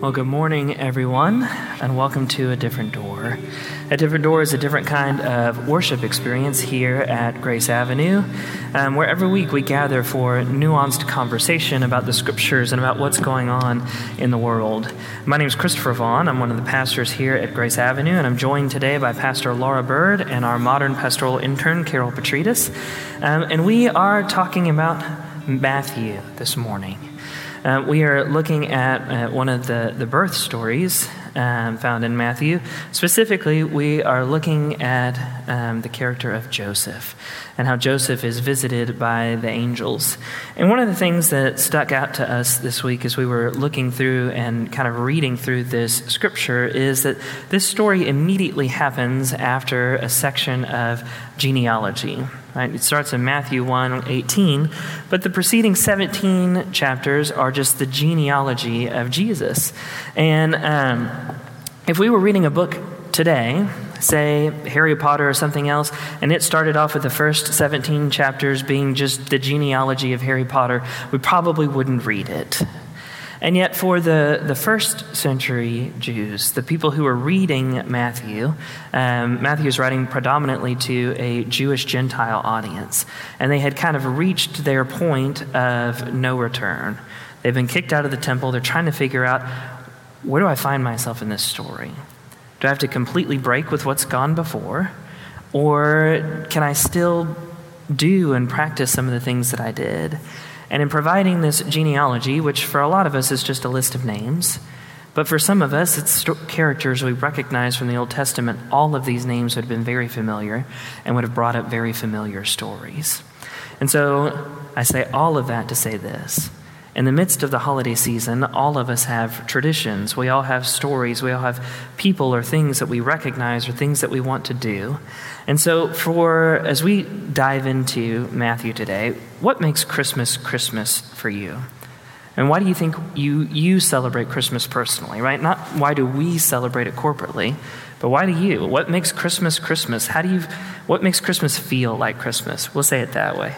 Well, good morning, everyone, and welcome to A Different Door. A Different Door is a different kind of worship experience here at Grace Avenue, um, where every week we gather for nuanced conversation about the scriptures and about what's going on in the world. My name is Christopher Vaughn. I'm one of the pastors here at Grace Avenue, and I'm joined today by Pastor Laura Bird and our modern pastoral intern, Carol Petridis. Um, and we are talking about Matthew this morning. Uh, we are looking at uh, one of the, the birth stories um, found in Matthew. Specifically, we are looking at um, the character of Joseph and how Joseph is visited by the angels. And one of the things that stuck out to us this week as we were looking through and kind of reading through this scripture is that this story immediately happens after a section of genealogy. Right? It starts in Matthew 1 18, but the preceding 17 chapters are just the genealogy of Jesus. And um, if we were reading a book today, say Harry Potter or something else, and it started off with the first 17 chapters being just the genealogy of Harry Potter, we probably wouldn't read it. And yet, for the, the first century Jews, the people who were reading Matthew, um, Matthew is writing predominantly to a Jewish Gentile audience. And they had kind of reached their point of no return. They've been kicked out of the temple. They're trying to figure out where do I find myself in this story? Do I have to completely break with what's gone before? Or can I still do and practice some of the things that I did? And in providing this genealogy, which for a lot of us is just a list of names, but for some of us, it's characters we recognize from the Old Testament. All of these names would have been very familiar and would have brought up very familiar stories. And so I say all of that to say this in the midst of the holiday season, all of us have traditions. We all have stories. We all have people or things that we recognize or things that we want to do. And so, for as we dive into Matthew today, what makes Christmas Christmas for you? And why do you think you, you celebrate Christmas personally, right? Not why do we celebrate it corporately, but why do you? What makes Christmas Christmas? How do you, what makes Christmas feel like Christmas? We'll say it that way.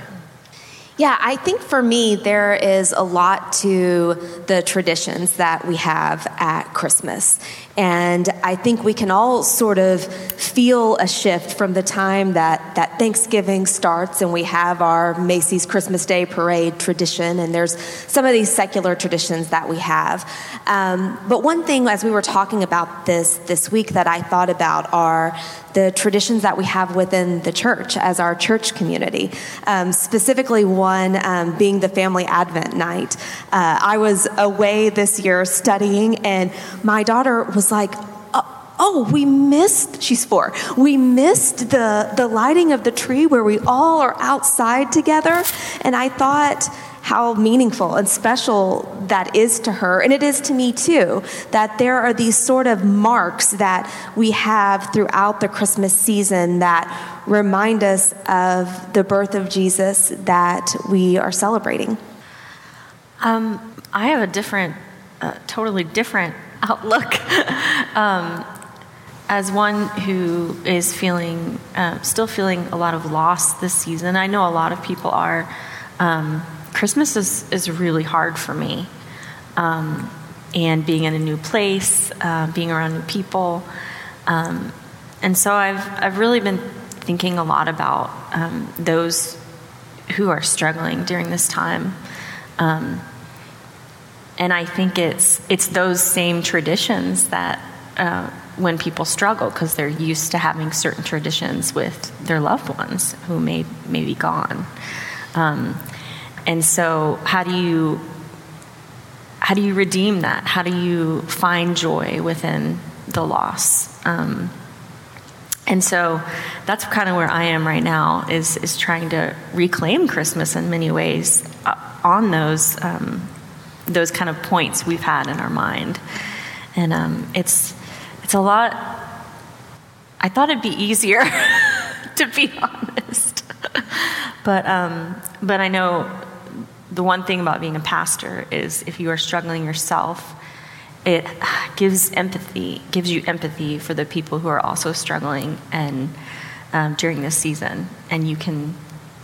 Yeah, I think for me, there is a lot to the traditions that we have at Christmas. And I think we can all sort of feel a shift from the time that, that Thanksgiving starts and we have our Macy's Christmas Day Parade tradition, and there's some of these secular traditions that we have. Um, but one thing, as we were talking about this this week, that I thought about are the traditions that we have within the church as our church community. Um, specifically, one um, being the family Advent night. Uh, I was away this year studying, and my daughter was like, uh, oh, we missed, she's four, we missed the, the lighting of the tree where we all are outside together. And I thought, how meaningful and special that is to her, and it is to me too, that there are these sort of marks that we have throughout the Christmas season that remind us of the birth of Jesus that we are celebrating. Um, I have a different, uh, totally different outlook. um, as one who is feeling, uh, still feeling a lot of loss this season, I know a lot of people are. Um, Christmas is, is really hard for me. Um, and being in a new place, uh, being around new people. Um, and so I've, I've really been thinking a lot about um, those who are struggling during this time. Um, and I think it's it's those same traditions that uh, when people struggle because they're used to having certain traditions with their loved ones who may may be gone. Um, and so, how do you how do you redeem that? How do you find joy within the loss? Um, and so that's kind of where I am right now is is trying to reclaim Christmas in many ways uh, on those um, those kind of points we've had in our mind. And um, it's, it's a lot, I thought it'd be easier, to be honest. but, um, but I know the one thing about being a pastor is if you are struggling yourself, it gives empathy, gives you empathy for the people who are also struggling and um, during this season, and you can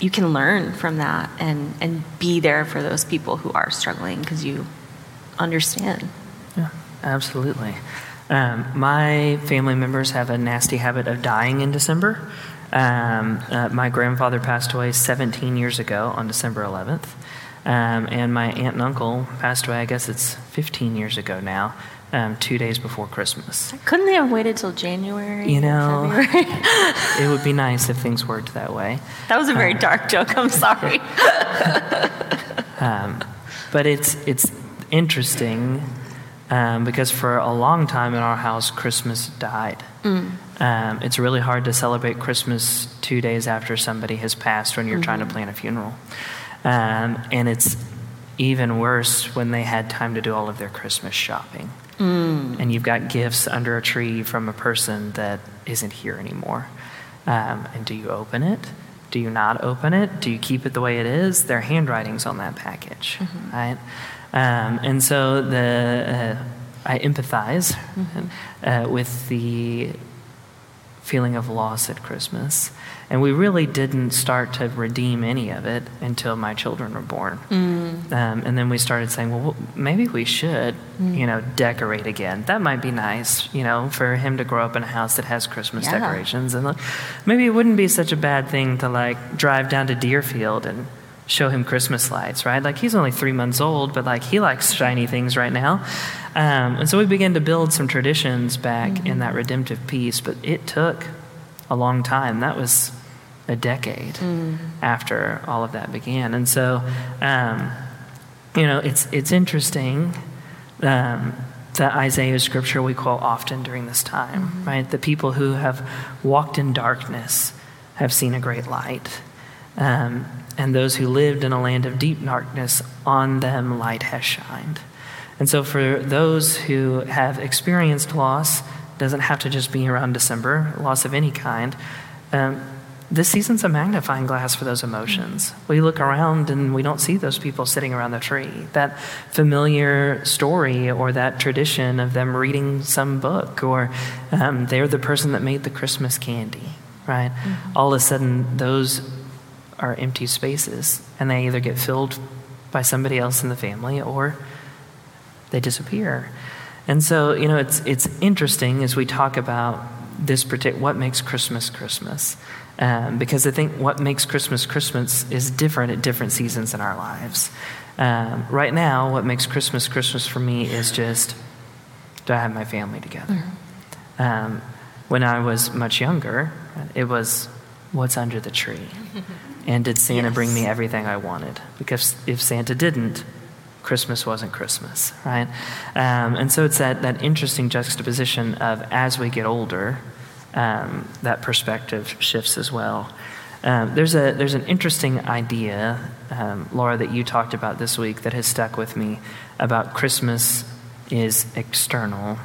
you can learn from that and, and be there for those people who are struggling because you understand. Yeah. absolutely. Um, my family members have a nasty habit of dying in December. Um, uh, my grandfather passed away 17 years ago on December 11th. Um, and my aunt and uncle passed away, I guess it's 15 years ago now, um, two days before Christmas. Couldn't they have waited till January? You know, it would be nice if things worked that way. That was a very uh, dark joke. I'm sorry. um, but it's it's interesting um, because for a long time in our house, Christmas died. Mm. Um, it's really hard to celebrate Christmas two days after somebody has passed when you're mm-hmm. trying to mm-hmm. plan a funeral. Um, and it's even worse when they had time to do all of their Christmas shopping. Mm. And you've got gifts under a tree from a person that isn't here anymore. Um, and do you open it? Do you not open it? Do you keep it the way it is? Their handwriting's on that package, mm-hmm. right? Um, and so the uh, I empathize mm-hmm. uh, with the feeling of loss at Christmas. And we really didn't start to redeem any of it until my children were born. Mm. Um, and then we started saying, well, maybe we should, mm. you know, decorate again. That might be nice, you know, for him to grow up in a house that has Christmas yeah. decorations. And maybe it wouldn't be such a bad thing to like drive down to Deerfield and show him Christmas lights, right? Like he's only three months old, but like he likes shiny things right now. Um, and so we began to build some traditions back mm-hmm. in that redemptive piece, but it took a long time. That was a decade mm. after all of that began. And so, um, you know, it's, it's interesting um, that Isaiah scripture we quote often during this time, mm-hmm. right? The people who have walked in darkness have seen a great light. Um, and those who lived in a land of deep darkness, on them light has shined. And so, for those who have experienced loss, doesn't have to just be around December, loss of any kind. Um, this season's a magnifying glass for those emotions. We look around and we don't see those people sitting around the tree. That familiar story or that tradition of them reading some book, or um, they're the person that made the Christmas candy, right? Mm-hmm. All of a sudden, those are empty spaces, and they either get filled by somebody else in the family or they disappear. And so, you know, it's, it's interesting as we talk about this particular, what makes Christmas Christmas. Um, because I think what makes Christmas Christmas is different at different seasons in our lives. Um, right now, what makes Christmas Christmas for me is just, do I have my family together? Mm-hmm. Um, when I was much younger, it was, what's under the tree? And did Santa yes. bring me everything I wanted? Because if Santa didn't, Christmas wasn't Christmas, right? Um, and so it's that, that interesting juxtaposition of as we get older, um, that perspective shifts as well. Um, there's, a, there's an interesting idea, um, Laura, that you talked about this week that has stuck with me about Christmas is external,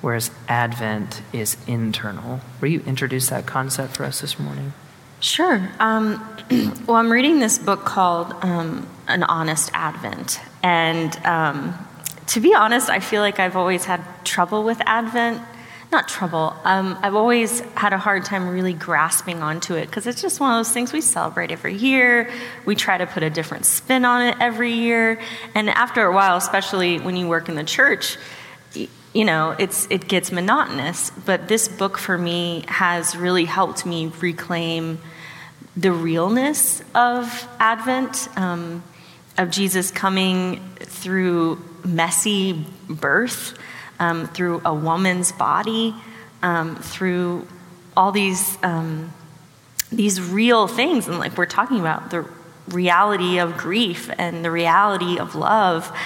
whereas Advent is internal. Will you introduce that concept for us this morning? Sure. Um, well, I'm reading this book called um, An Honest Advent. And um, to be honest, I feel like I've always had trouble with Advent. Not trouble. Um, I've always had a hard time really grasping onto it because it's just one of those things we celebrate every year. We try to put a different spin on it every year. And after a while, especially when you work in the church, you know, it's, it gets monotonous. But this book for me has really helped me reclaim the realness of Advent, um, of Jesus coming through messy birth, um, through a woman's body, um, through all these um, these real things, and like we're talking about the reality of grief and the reality of love,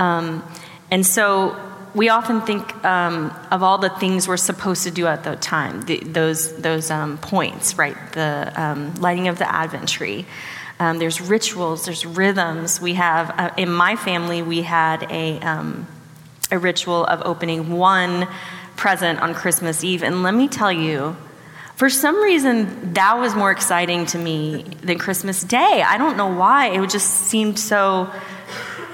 um, and so we often think um, of all the things we're supposed to do at the time, the, those, those um, points, right? The um, lighting of the Advent tree. Um, there's rituals, there's rhythms. We have, uh, in my family, we had a, a ritual of opening one present on Christmas Eve. And let me tell you, for some reason, that was more exciting to me than Christmas Day. I don't know why. It just seemed so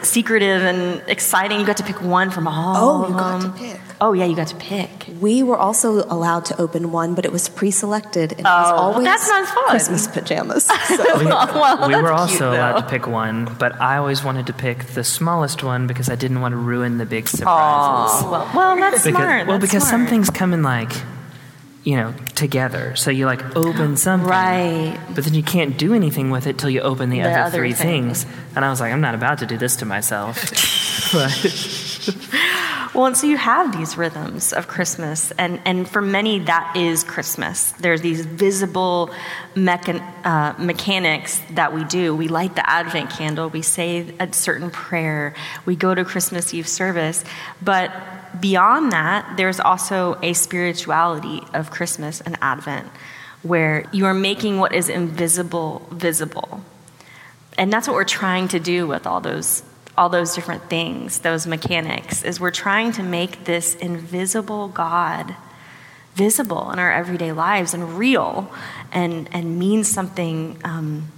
secretive and exciting. You got to pick one from all Oh, of you got to pick. Oh yeah, you got to pick. We were also allowed to open one, but it was pre-selected, and it was Oh, always that sounds fun. Christmas pajamas. So We, Well, we were also cute, allowed to pick one, but I always wanted to pick the smallest one because I didn't want to ruin the big surprises. Oh, well, well, that's because, smart. well, that's because some things come in like, you know, together. So you like open something, Right. But then you can't do anything with it till you open the, The other, other three thing. things. And I was like, I'm not about to do this to myself. but, Well, and so you have these rhythms of Christmas, and, and for many, that is Christmas. There's these visible mechan- uh, mechanics that we do. We light the Advent candle, we say a certain prayer, we go to Christmas Eve service. But beyond that, there's also a spirituality of Christmas and Advent where you are making what is invisible visible. And that's what we're trying to do with all those all those different things, those mechanics, is we're trying to make this invisible God visible in our everyday lives and real and, and mean something um,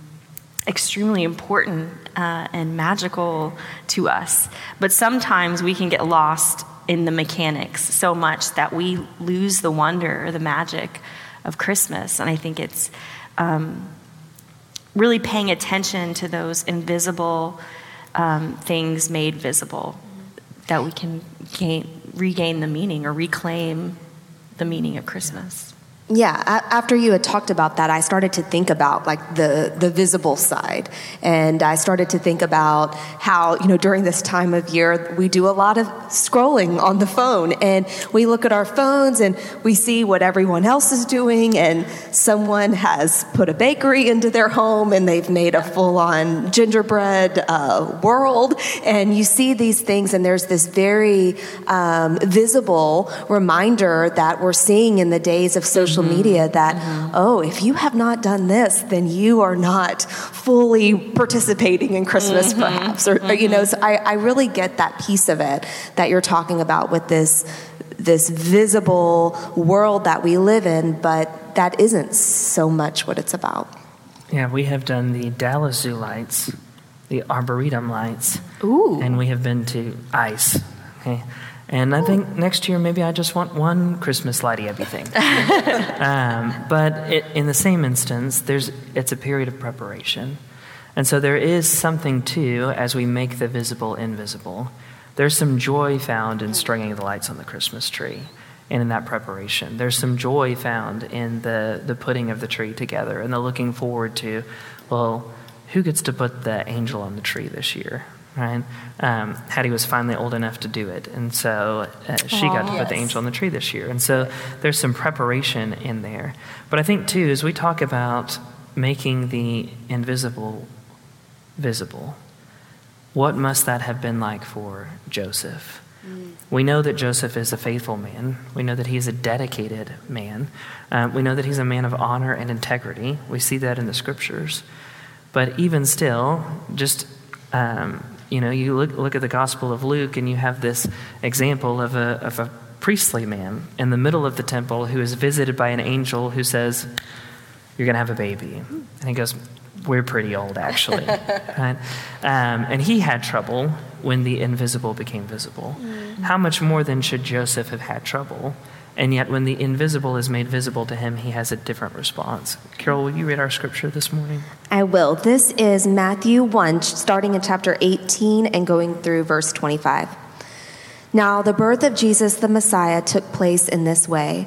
extremely important uh, and magical to us. But sometimes we can get lost in the mechanics so much that we lose the wonder or the magic of Christmas. And I think it's um, really paying attention to those invisible um, things made visible that we can gain, regain the meaning or reclaim the meaning of Christmas. Yeah, after you had talked about that, I started to think about like the the visible side, and I started to think about how you know during this time of year we do a lot of scrolling on the phone, and we look at our phones and we see what everyone else is doing, and someone has put a bakery into their home and they've made a full on gingerbread uh, world, and you see these things, and there's this very um, visible reminder that we're seeing in the days of social Mm-hmm. media that, mm-hmm. oh, if you have not done this, then you are not fully participating in Christmas, mm-hmm. perhaps. Or, or, you know, so I, I really get that piece of it that you're talking about with this this visible world that we live in, but that isn't so much what it's about. yeah, we have done the Dallas Zoo lights, the Arboretum lights. Ooh. And we have been to ICE. Okay. And I think next year maybe I just want one Christmas lighty everything. um, but it, in the same instance, there's it's a period of preparation, and so there is something too as we make the visible invisible. There's some joy found in stringing the lights on the Christmas tree, and in that preparation. There's some joy found in the the putting of the tree together and the looking forward to, well, who gets to put the angel on the tree this year? Right? Um, Hattie was finally old enough to do it, and so uh, she got to put the angel on the tree this year. And so there's some preparation in there. But I think, too, as we talk about making the invisible visible, what must that have been like for Joseph? We know that Joseph is a faithful man. We know that he is a dedicated man. Um, we know that he's a man of honor and integrity. We see that in the scriptures. But even still, just um, you know, you look look at the Gospel of Luke, and you have this example of a of a priestly man in the middle of the temple who is visited by an angel who says, "You're going to have a baby," and he goes, "We're pretty old, actually." right? Um, and he had trouble when the invisible became visible. How much more then should Joseph have had trouble? And yet, when the invisible is made visible to him, he has a different response. Carol, will you read our scripture this morning? I will. This is Matthew 1, starting in chapter 18 and going through verse 25. Now, the birth of Jesus the Messiah took place in this way.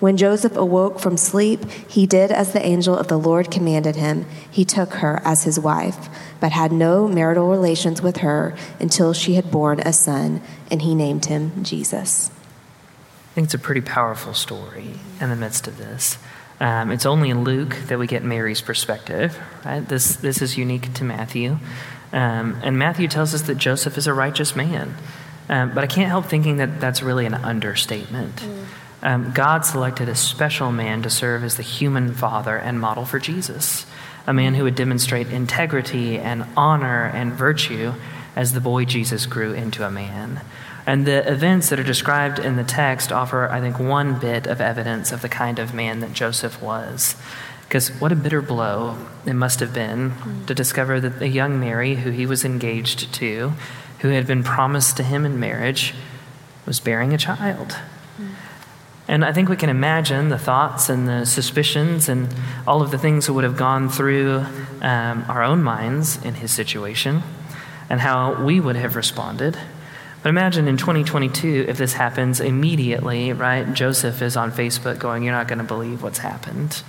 When Joseph awoke from sleep, he did as the angel of the Lord commanded him. He took her as his wife, but had no marital relations with her until she had borne a son, and he named him Jesus. I think it's a pretty powerful story in the midst of this. Um, it's only in Luke that we get Mary's perspective. Right? This this is unique to Matthew, um, and Matthew tells us that Joseph is a righteous man. Um, but I can't help thinking that that's really an understatement. Mm. Um, God selected a special man to serve as the human father and model for Jesus, a man who would demonstrate integrity and honor and virtue as the boy Jesus grew into a man. And the events that are described in the text offer, I think, one bit of evidence of the kind of man that Joseph was. Because what a bitter blow it must have been to discover that the young Mary, who he was engaged to, who had been promised to him in marriage, was bearing a child. And I think we can imagine the thoughts and the suspicions and all of the things that would have gone through um, our own minds in his situation and how we would have responded. But imagine in 2022 if this happens immediately, right? Joseph is on Facebook going, You're not going to believe what's happened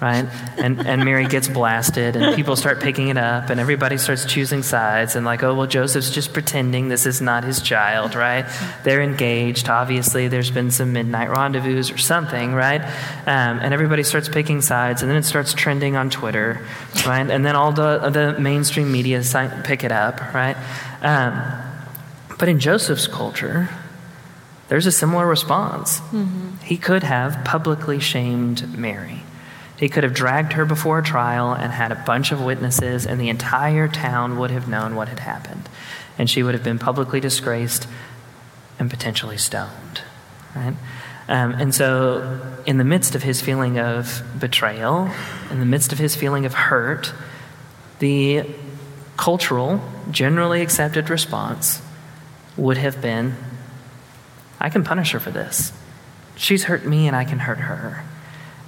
right? And, and Mary gets blasted, and people start picking it up, and everybody starts choosing sides, and like, oh, well, Joseph's just pretending this is not his child, right? They're engaged. Obviously, there's been some midnight rendezvous or something, right? Um, and everybody starts picking sides, and then it starts trending on Twitter, right? And then all the, the mainstream media pick it up, right? Um, but in Joseph's culture, there's a similar response. Mm-hmm. He could have publicly shamed Mary. He could have dragged her before a trial and had a bunch of witnesses, and the entire town would have known what had happened. And she would have been publicly disgraced and potentially stoned. Right? Um, and so, in the midst of his feeling of betrayal, in the midst of his feeling of hurt, the cultural, generally accepted response would have been I can punish her for this. She's hurt me, and I can hurt her.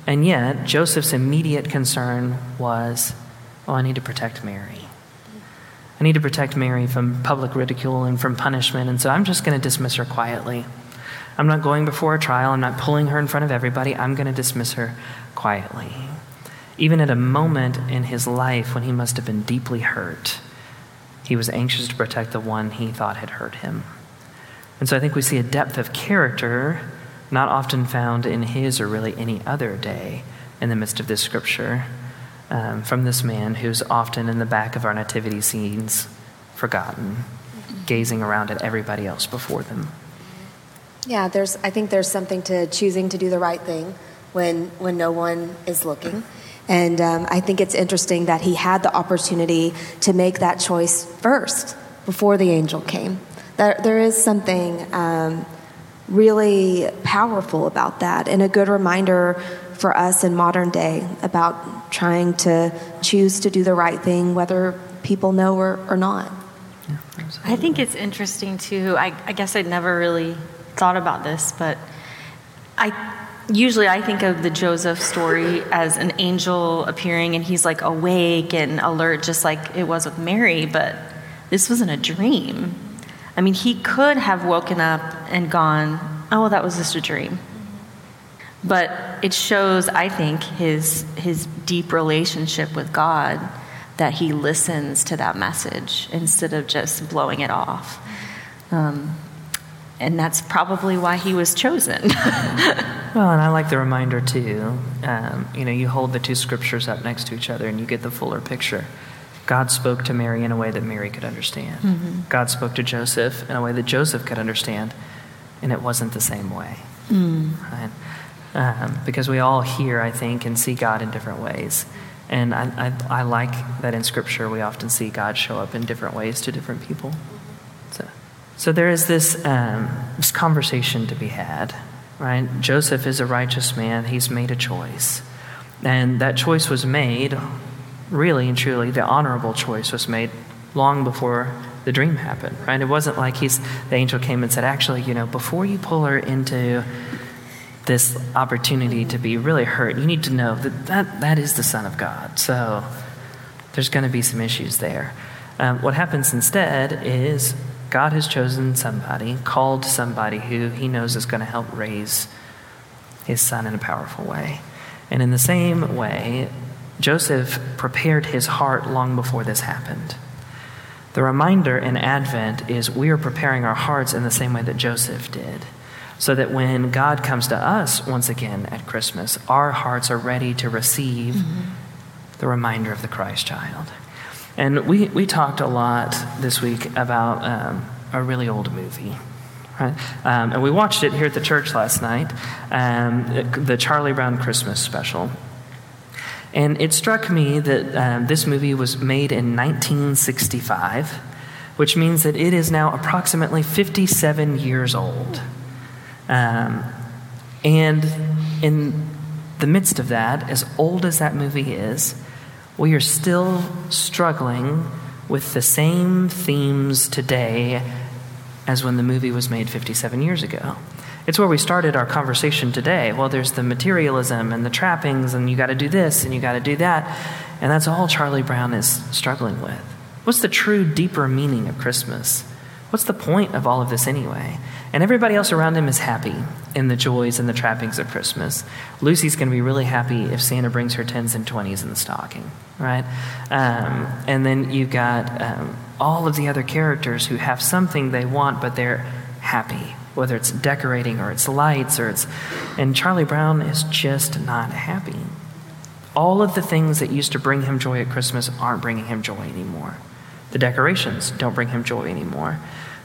And yet, Joseph's immediate concern was, oh, I need to protect Mary. I need to protect Mary from public ridicule and from punishment, and so I'm just going to dismiss her quietly. I'm not going before a trial, I'm not pulling her in front of everybody, I'm going to dismiss her quietly. Even at a moment in his life when he must have been deeply hurt, he was anxious to protect the one he thought had hurt him. And so I think we see a depth of character not often found in his or really any other day in the midst of this scripture um, from this man who's often in the back of our nativity scenes, forgotten, gazing around at everybody else before them. Yeah, there's, I think there's something to choosing to do the right thing when, when no one is looking. And um, I think it's interesting that he had the opportunity to make that choice first before the angel came. There, there is something. Um, really powerful about that and a good reminder for us in modern day about trying to choose to do the right thing, whether people know or, or not. I think it's interesting too. I, I guess I'd never really thought about this, but I usually I think of the Joseph story as an angel appearing and he's like awake and alert, just like it was with Mary, but this wasn't a dream. I mean, he could have woken up and gone, oh, well, that was just a dream. But it shows, I think, his, his deep relationship with God that he listens to that message instead of just blowing it off. Um, and that's probably why he was chosen. well, and I like the reminder too. Um, you know, you hold the two scriptures up next to each other and you get the fuller picture. God spoke to Mary in a way that Mary could understand. Mm-hmm. God spoke to Joseph in a way that Joseph could understand, and it wasn't the same way. Mm. Right? Um, because we all hear, I think, and see God in different ways. And I, I, I, like that in Scripture we often see God show up in different ways to different people. So, so there is this, um, this conversation to be had, right? Joseph is a righteous man, he's made a choice. And that choice was made really and truly, the honorable choice was made long before the dream happened, right? It wasn't like he's, the angel came and said, actually, you know, before you pull her into this opportunity to be really hurt, you need to know that that, that is the Son of God. So there's going to be some issues there. Um, what happens instead is God has chosen somebody, called somebody who he knows is going to help raise his son in a powerful way. And in the same way, Joseph prepared his heart long before this happened. The reminder in Advent is we are preparing our hearts in the same way that Joseph did, so that when God comes to us once again at Christmas, our hearts are ready to receive mm-hmm. the reminder of the Christ child. And we, we talked a lot this week about um, a really old movie. Right? Um, and we watched it here at the church last night, um, the Charlie Brown Christmas special. And it struck me that um, this movie was made in 1965, which means that it is now approximately 57 years old. Um, and in the midst of that, as old as that movie is, we are still struggling with the same themes today as when the movie was made 57 years ago. It's where we started our conversation today. Well, there's the materialism and the trappings, and you got to do this and you got to do that. And that's all Charlie Brown is struggling with. What's the true, deeper meaning of Christmas? What's the point of all of this anyway? And everybody else around him is happy in the joys and the trappings of Christmas. Lucy's going to be really happy if Santa brings her 10s and 20s in the stocking, right? Um, and then you've got um, all of the other characters who have something they want, but they're happy, whether it's decorating or it's lights or it's. And Charlie Brown is just not happy. All of the things that used to bring him joy at Christmas aren't bringing him joy anymore. The decorations don't bring him joy anymore.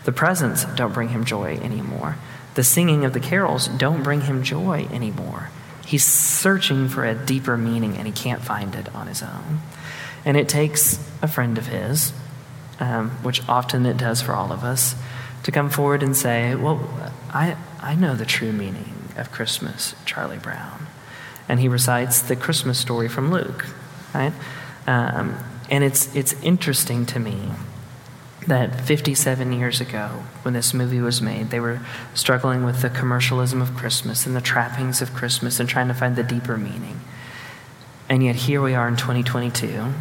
The presents don't bring him joy anymore. The singing of the carols don't bring him joy anymore. He's searching for a deeper meaning and he can't find it on his own. And it takes a friend of his, um, which often it does for all of us, to come forward and say, Well, I, I know the true meaning of Christmas, Charlie Brown. And he recites the Christmas story from Luke, right? Um, and it's, it's interesting to me that 57 years ago, when this movie was made, they were struggling with the commercialism of Christmas and the trappings of Christmas and trying to find the deeper meaning. And yet, here we are in 2022,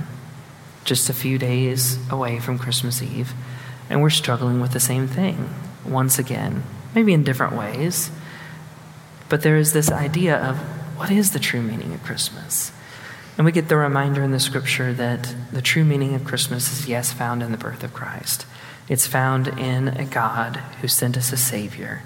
just a few days away from Christmas Eve, and we're struggling with the same thing once again, maybe in different ways. But there is this idea of what is the true meaning of Christmas? And we get the reminder in the scripture that the true meaning of Christmas is, yes, found in the birth of Christ. It's found in a God who sent us a Savior,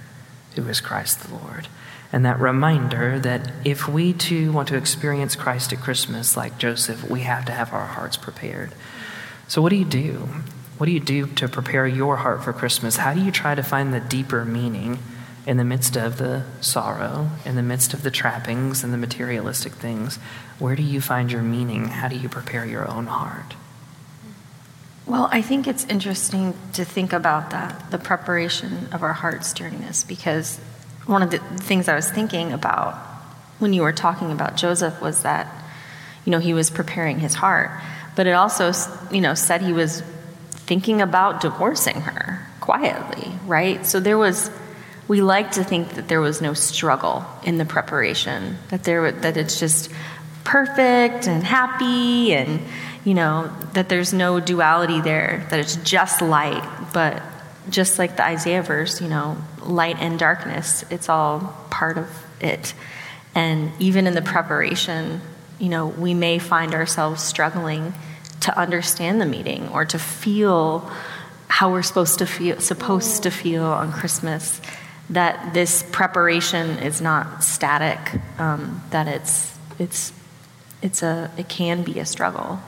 who is Christ the Lord. And that reminder that if we too want to experience Christ at Christmas like Joseph, we have to have our hearts prepared. So, what do you do? What do you do to prepare your heart for Christmas? How do you try to find the deeper meaning in the midst of the sorrow, in the midst of the trappings and the materialistic things, where do you find your meaning? How do you prepare your own heart? Well, I think it's interesting to think about that, the preparation of our hearts during this, because one of the things I was thinking about when you were talking about Joseph was that, you know, he was preparing his heart, but it also, you know, said he was thinking about divorcing her quietly, right? So there was we like to think that there was no struggle in the preparation, that there that it's just perfect and happy and you know that there's no duality there, that it's just light, but just like the Isaiah verse, you know, light and darkness, it's all part of it. And even in the preparation, you know, we may find ourselves struggling to understand the meeting or to feel how we're supposed to feel supposed to feel on Christmas that this preparation is not static, um, that it's, it's, it's a, it can be a struggle.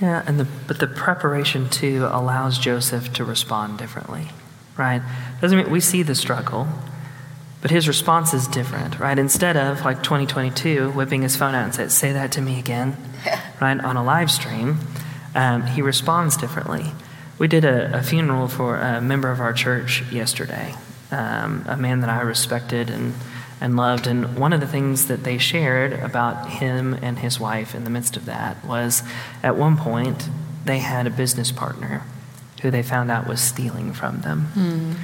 Yeah, and the, but the preparation too allows Joseph to respond differently, right? Doesn't mean we see the struggle, but his response is different, right? Instead of like 2022 whipping his phone out and says, "Say that to me again," right on a live stream, um, he responds differently. We did a, a funeral for a member of our church yesterday, um, a man that I respected and, and loved. And one of the things that they shared about him and his wife in the midst of that was at one point they had a business partner who they found out was stealing from them. Mm.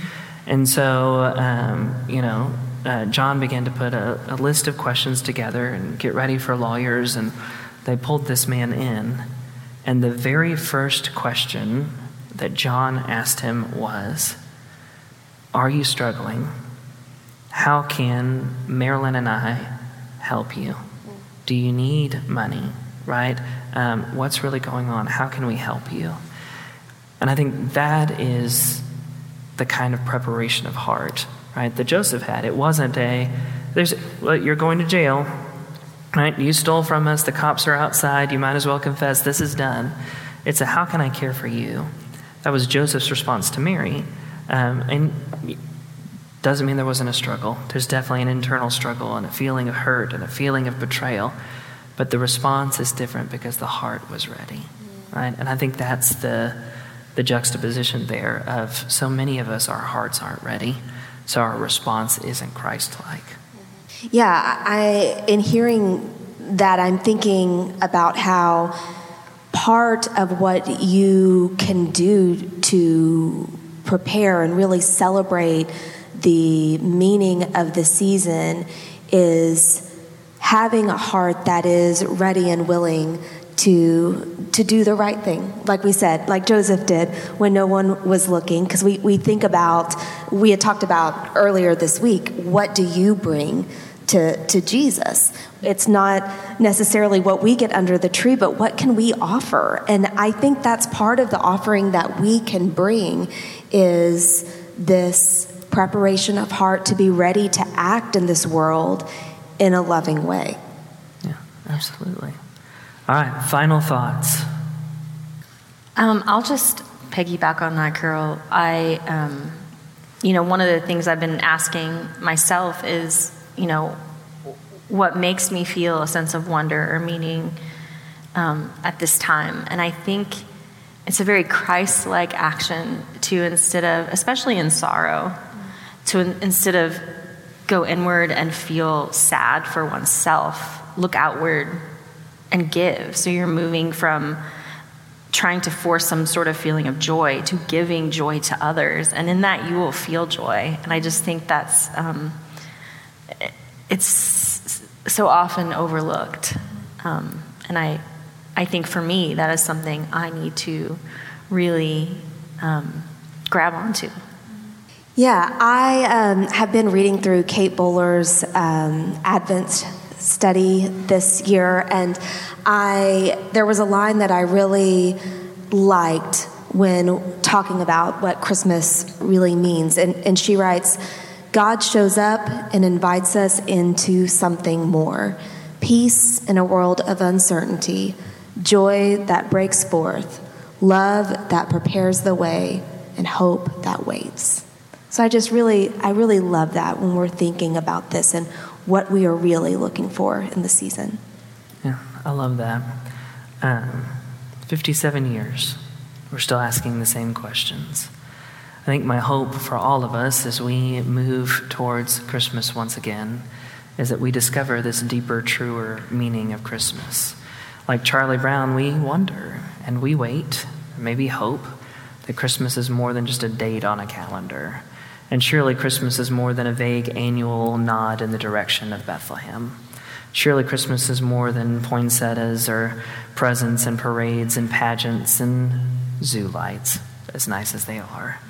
And so, um, you know, uh, John began to put a, a list of questions together and get ready for lawyers, and they pulled this man in. And the very first question that John asked him was, are you struggling How can Marilyn and I help you? Do you need money? Right? Um, what's really going on? How can we help you? And I think that is the kind of preparation of heart, right, that Joseph had. It wasn't a, there's, well, you're going to jail, right? You stole from us. The cops are outside. You might as well confess. This is done. It's a, how can I care for you? That was Joseph's response to Mary. Um, and doesn't mean there wasn't a struggle. There's definitely an internal struggle and a feeling of hurt and a feeling of betrayal. But the response is different because the heart was ready, right? And I think that's the, the juxtaposition there of so many of us, our hearts aren't ready, so our response isn't Christ like. Yeah, I, in hearing that, I'm thinking about how part of what you can do to prepare and really celebrate the meaning of the season is having a heart that is ready and willing to to do the right thing like we said like joseph did when no one was looking. Because we, we think about we had talked about earlier this week what do you bring to, to jesus? It's not necessarily what we get under the tree but what can we offer? And i think that's part of the offering that we can bring is this preparation of heart to be ready to act in this world in a loving way. Yeah, absolutely. All right, final thoughts. Um, I'll just piggyback on that, Carol. I, um, you know, one of the things I've been asking myself is, you know, what makes me feel a sense of wonder or meaning um, at this time. And I think it's a very Christ like action to instead of, especially in sorrow, to instead of go inward and feel sad for oneself, look outward and give. So you're moving from trying to force some sort of feeling of joy to giving joy to others. And in that, you will feel joy. And I just think that's, um, it's so often overlooked. Um, and I, I think for me, that is something I need to really um, grab onto. Yeah, I um, have been reading through Kate Bowler's um, Advent study this year, and I there was a line that I really liked when talking about what Christmas really means, and, and she writes, "God shows up and invites us into something more, peace in a world of uncertainty, joy that breaks forth, love that prepares the way, and hope that waits." So I just really, I really love that when we're thinking about this and what we are really looking for in the season. Yeah, I love that. Um, 57 years, we're still asking the same questions. I think my hope for all of us as we move towards Christmas once again is that we discover this deeper, truer meaning of Christmas. Like Charlie Brown, we wonder and we wait, maybe hope, that Christmas is more than just a date on a calendar. And surely Christmas is more than a vague annual nod in the direction of Bethlehem. Surely Christmas is more than poinsettias or presents and parades and pageants and zoo lights, as nice as they are.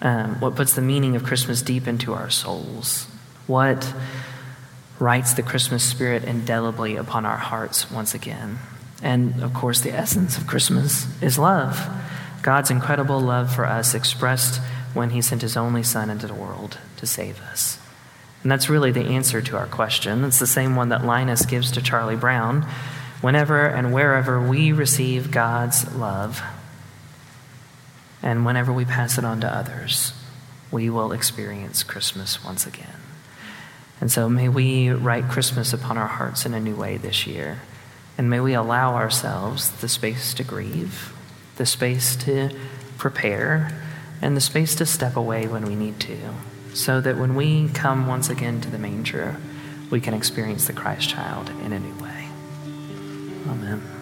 Um, what puts the meaning of Christmas deep into our souls? What writes the Christmas spirit indelibly upon our hearts once again? And of course, the essence of Christmas is love. God's incredible love for us expressed when he sent his only Son into the world to save us. And that's really the answer to our question. It's the same one that Linus gives to Charlie Brown. Whenever and wherever we receive God's love, and whenever we pass it on to others, we will experience Christmas once again. And so may we write Christmas upon our hearts in a new way this year. And may we allow ourselves the space to grieve, the space to prepare, and the space to step away when we need to, so that when we come once again to the manger, we can experience the Christ child in a new way. Amen.